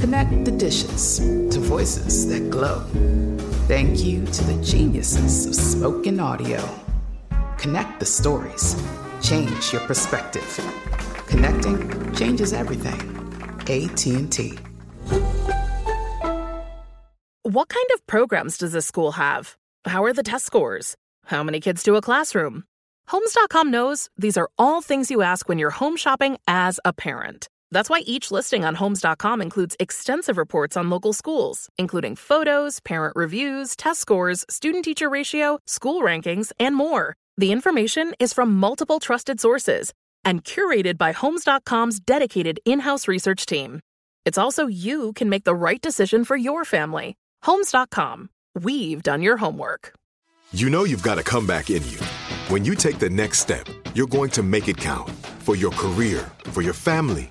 Connect the dishes to voices that glow. Thank you to the geniuses of spoken audio. Connect the stories. Change your perspective. Connecting changes everything. AT&T. What kind of programs does this school have? How are the test scores? How many kids do a classroom? Homes.com knows these are all things you ask when you're home shopping as a parent. That's why each listing on Homes.com includes extensive reports on local schools, including photos, parent reviews, test scores, student teacher ratio, school rankings, and more. The information is from multiple trusted sources and curated by Homes.com's dedicated in house research team. It's also you can make the right decision for your family. Homes.com. We've done your homework. You know you've got a comeback in you. When you take the next step, you're going to make it count for your career, for your family,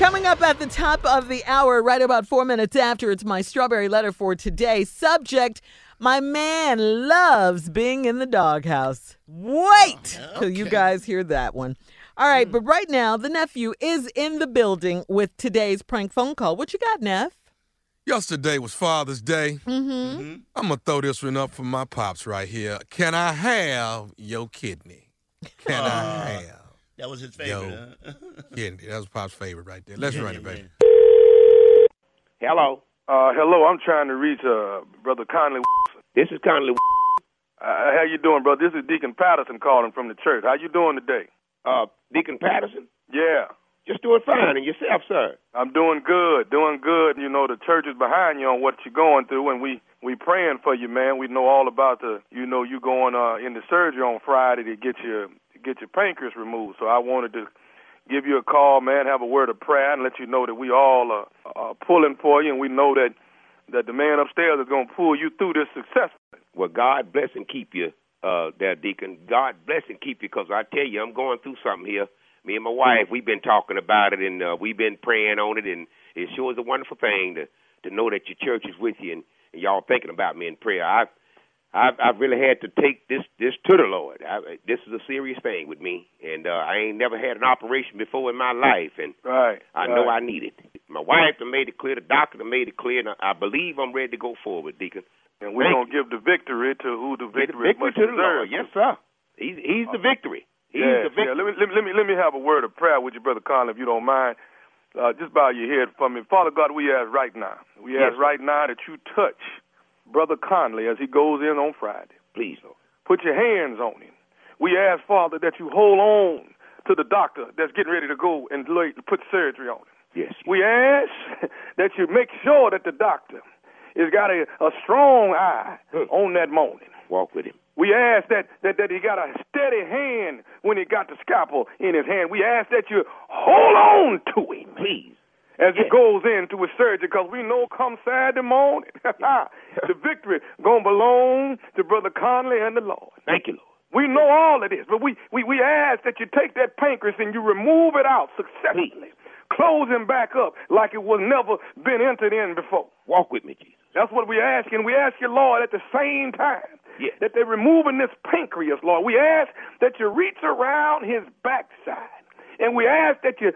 Coming up at the top of the hour, right about four minutes after, it's my strawberry letter for today. Subject My man loves being in the doghouse. Wait Oh, till you guys hear that one. All right, Hmm. but right now, the nephew is in the building with today's prank phone call. What you got, Neff? Yesterday was Father's Day. Mm-hmm. I'm gonna throw this one up for my pops right here. Can I have your kidney? Can I Ah. have That was his Yo. favorite. huh? kidney? That was Pop's favorite right there. Let's Yeah, run it, baby. Hello. Uh, hello, I'm trying to reach uh, Brother Conley. This is Conley. Uh, how you doing, brother? This is Deacon Patterson calling from the church. How you doing today? Uh, Deacon Patterson. Yeah, Just doing fine. And yourself, sir? I'm doing good, doing good. You know, the church is behind you on what you're going through, and we we praying for you, man. We know all about the, you know, you going uh, into surgery on Friday to get your to get your pancreas removed. So I wanted to give you a call, man, have a word of prayer, and let you know that we all are, are pulling for you, and we know that that the man upstairs is going to pull you through this successfully. Well, God bless and keep you, uh, there, Deacon. God bless and keep you, because I tell you, I'm going through something here. Me and my wife, we've been talking about it, and uh, we've been praying on it, and it sure is a wonderful thing to to know that your church is with you and, and y'all thinking about me in prayer. I I've, I've really had to take this this to the Lord. I, this is a serious thing with me, and uh, I ain't never had an operation before in my life, and Right. I know I need it. My wife done made it clear, the doctor done made it clear, and I I believe I'm ready to go forward, Deacon. And we're Thank going to give the victory to who the victory, victory much to the Lord. Yes, sir. He's he's the victory. He's yeah, the victory. yeah. Let me, let me let me have a word of prayer with you, brother Conley, if you don't mind. Uh, just bow your head for me, Father God. We ask right now. We Yes, ask sir. right now that you touch brother Conley as he goes in on Friday. Please, Lord. Put your hands on him. We ask, Father, that you hold on to the doctor that's getting ready to go and put surgery on him. Yes. We ask that you make sure that the doctor has got a, a strong eye Hmm. on that morning. Walk with him. We ask that, that, that he got a steady hand when he got the scalpel in his hand. We ask that you hold on to him. Please. As it goes into his surgery, because we know come Saturday morning, the victory going to belong to Brother Conley and the Lord. Thank you, Lord. We know all of this, but we, we, we ask that you take that pancreas and you remove it out successfully. Close him back up like it was never been entered in before. Walk with me, Jesus. That's what we ask, and we ask you, Lord, at the same time Yes. that they're removing this pancreas, Lord. We ask that you reach around his backside, and we ask that you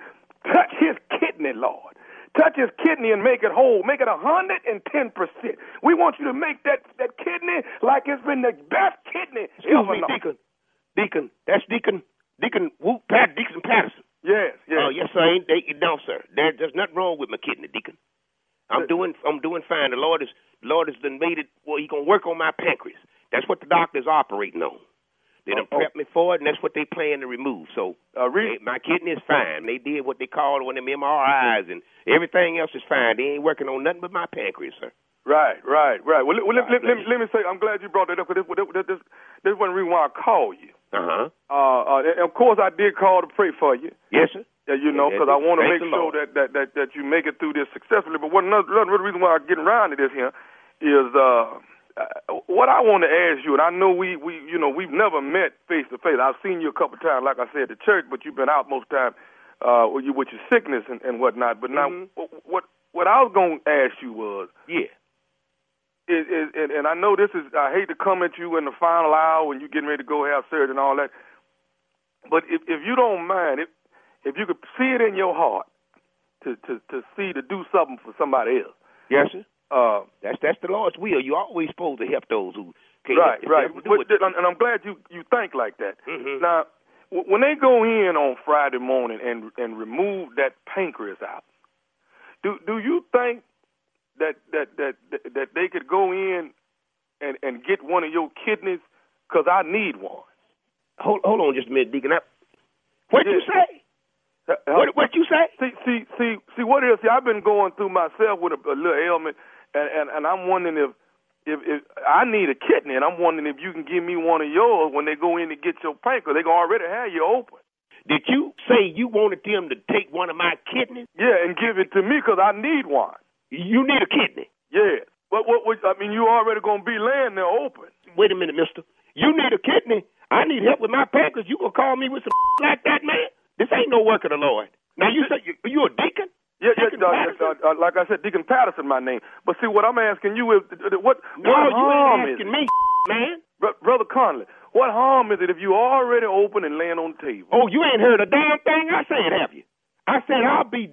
touch his kidney, Lord. Touch his kidney and make it whole. Make it a hundred and ten percent. We want you to make that that kidney like it's been the best kidney Excuse ever me. Deacon. Deacon. That's Deacon. Deacon Whoop Pat Deacon Patterson. Yes, yes. Oh yes, sir. Ain't they, no, sir. There, there's nothing wrong with my kidney, Deacon. I'm doing I'm doing fine. The Lord is the Lord has done made it well he gonna work on my pancreas. That's what the doctor's operating on. They done Oh, oh. prepped me for it and that's what they plan to remove. So Uh, re- they- my kidney is fine. They did what they called one of them MRIs and everything else is fine. They ain't working on nothing but my pancreas, sir. Right, right, right. Well, let, well, let, let, let, me- let me say, I'm glad you brought that up because this, this, this, this is one reason why I called you. Uh huh. Uh, uh, of course, I did call to pray for you. Yes, sir. Yeah, you know, because I want to make sure Lord. that, that, that, that you make it through this successfully. But one another, another reason why I'm getting around to this here is uh, uh, what I want to ask you, and I know we, we you know we've never met face to face. I've seen you a couple times, like I said, at the church, but you've been out most time uh, with, you, with your sickness and, and whatnot. But now, Mhm. wh- what what I was going to ask you was, Yeah. is, is, and, and I know this is, I hate to come at you in the final hour when you're getting ready to go have surgery and all that, but if, if you don't mind, if, if you could see it in your heart to, to, to see, to do something for somebody else, Yes, sir. Uh, That's that's the Lord's will. You're always supposed to help those who can't right, help right. themselves do But- it. and I'm glad you, you think like that. Mhm. Now, w- when they go in on Friday morning and and remove that pancreas out, do do you think that that that that, that they could go in and and get one of your kidneys? Because I need one. Hold hold on just a minute, Deacon. I, what you say? Uh, What what you say? See, see, see, see. What is? See, I've been going through myself with a, a little ailment, and, and and I'm wondering if, if if I need a kidney, and I'm wondering if you can give me one of yours when they go in to get your pancreas. They gonna already have you open. Did you say you wanted them to take one of my kidneys? Yeah, and give it to me because I need one. You need a kidney. Yeah. but what, what, I mean, you already gonna be laying there open. Wait a minute, Mister. You need a kidney. I need help with my pancreas. You gonna call me with some like that, man? This ain't no work of the Lord. Now you say you, you a deacon? Yeah, yeah, uh, uh, uh, like I said, Deacon Patterson, my name. But see, what I'm asking you is, what, No, what you harm ain't is me, man. Br- Brother Conley, what harm is it if you already open and laying on the table? Oh, you ain't heard a damn thing I said, have you? I said I'll be,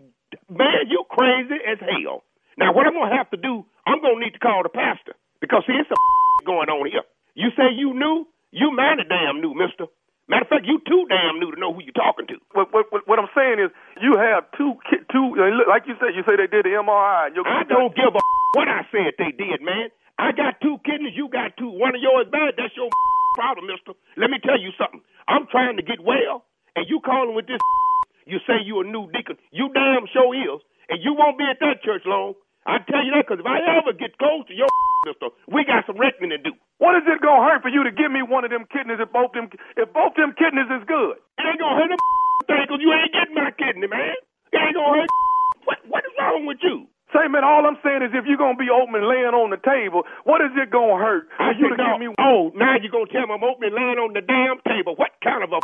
man, you crazy as hell. Now, what I'm going to have to do, I'm going to need to call the pastor because, see, it's some going on here. You say you knew? You mighty damn knew, mister. Matter of fact, you too damn new to know who you talking to. What, what, what, what I'm saying is, you have two, two, like you said, you say they did the MRI. And your, I don't give a what I said they did, man. I got two kidneys, you got two. One of yours bad, that's your problem, mister. Let me tell you something. I'm trying to get well, and you calling with this you say you a new deacon. You damn sure is. And you won't be at that church long. I tell you that because if I ever get close to your mister, we got some reckoning to do. What is it gonna hurt for you to give me one of them kidneys if both them, if both them kidneys is good? It ain't gonna hurt a thing because you ain't getting my kidney, man. It ain't gonna hurt. What, what is wrong with you? Say, man, all I'm saying is if you're gonna be open and laying on the table, what is it gonna hurt for I you to give me? Oh, now you're going to tell me I'm opening laying on the damn table. What kind of a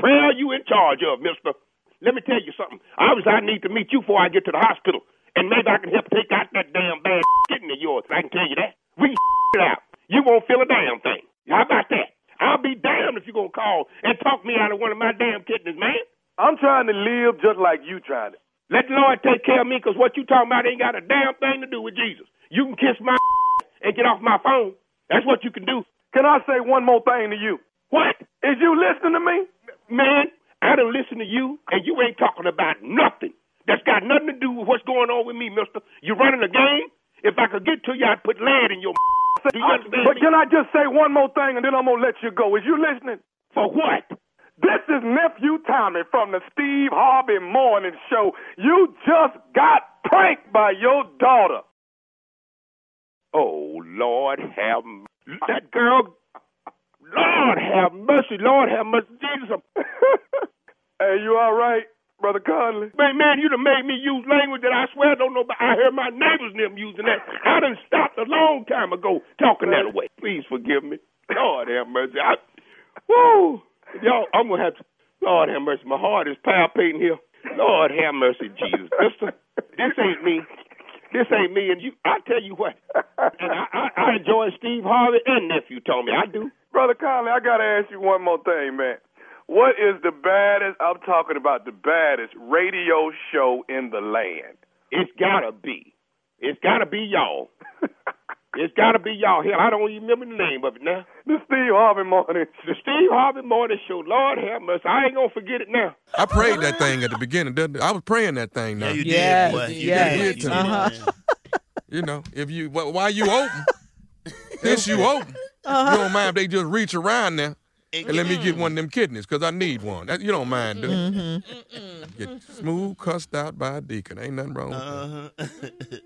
prayer are you in charge of, mister? Let me tell you something. Obviously, I need to meet you before I get to the hospital. And maybe I can help take out that damn bad kidney of yours. I can tell you that. We can it out. You won't feel a damn thing. How about that? I'll be damned if you're going to call and talk me out of one of my damn kidneys, man. I'm trying to live just like you trying to. Let the Lord take care of me because what you talking about ain't got a damn thing to do with Jesus. You can kiss my and get off my phone. That's what you can do. Can I say one more thing to you? What? Is you listening to me? Man, I don't listen to you, and you ain't talking about nothing that's got nothing to do with what's going on with me, mister. You're running a game? If I could get to you, I'd put lead in your Do you I- understand but me? can I just say one more thing and then I'm gonna let you go? Is you listening? For what? This is nephew Tommy from the Steve Harvey Morning Show. You just got pranked by your daughter. Oh, Lord have m- That girl, Lord have mercy, Lord have mercy, Jesus. hey, you all right, Brother Conley? Man, man, you done made me use language that I swear I don't know, but I heard my neighbors them using that. I done stopped a long time ago talking that way. Please forgive me. Lord have mercy. I, woo. Y'all, I'm going to have to, Lord have mercy. My heart is palpitating here. Lord have mercy, Jesus. Mister, this ain't me. This ain't me. And you, I tell you what, and I, I, I enjoy Steve Harvey and nephew Tommy. I do. Brother Conley, I got to ask you one more thing, man. What is the baddest, I'm talking about the baddest radio show in the land? It's got to be. It's got to be y'all. It's got to be y'all. Hell, I don't even remember the name of it now. The Steve Harvey Morning. The Steve Harvey Morning Show. Lord have mercy. I ain't going to forget it now. I prayed that thing at the beginning. didn't I I was praying that thing now. Yeah, you Yes, did. boy. You yes. did. You did, Uh-huh. You know, if you wh- while you open, since you open, Uh-huh. you don't mind if they just reach around there and let me get one of them kidneys because I need one. That, you don't mind, do? Mm-hmm. Get smooth cussed out by a deacon. Ain't nothing wrong with that.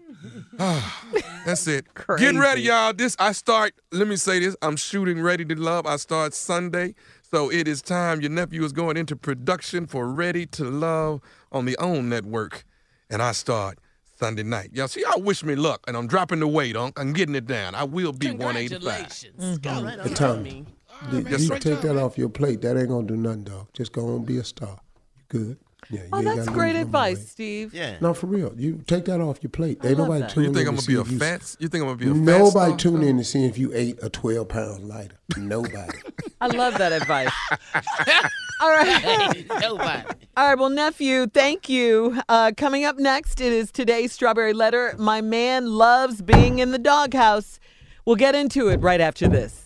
Uh-huh. That's it. Crazy. Getting ready, y'all. This I start. Let me say this. I'm shooting Ready to Love. I start Sunday, so it is time. Your nephew is going into production for Ready to Love on the OWN network, and I start Sunday night. Y'all see, y'all wish me luck, and I'm dropping the weight, Unc. I'm getting it down. I will be 185. Congratulations. Go right But on, Tommy, Tommy. you Yes, sir. take that off your plate. That ain't gonna do nothing, dog. Just go on and be a star. You good? Yeah. you Oh, ain't great lose no more advice, weight. Steve. Yeah. No, for real. You take that off your plate. Ain't nobody that. tuning You think in I'm gonna be see a if you- fat? You think I'm gonna be a fat Nobody star? tuning in to see if you ate a 12 pounds lighter. Nobody. I love that advice. All right. Nobody. All right, well, nephew, thank you. Uh, coming up next, it is today's Strawberry Letter. My man loves being in the doghouse. We'll get into it right after this.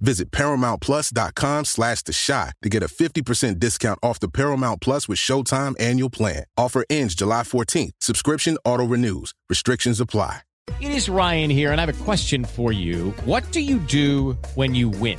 Visit ParamountPlus.com slash The Chi to get a 50% discount off the Paramount Plus with Showtime annual plan. Offer ends July 14th. Subscription auto-renews. Restrictions apply. It is Ryan here, and I have a question for you. What do you do when you win?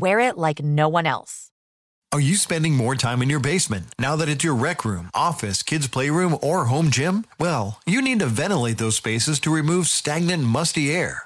wear it like no one else. Are you spending more time in your basement now that it's your rec room, office, kids' playroom, or home gym? Well, you need to ventilate those spaces to remove stagnant, musty air.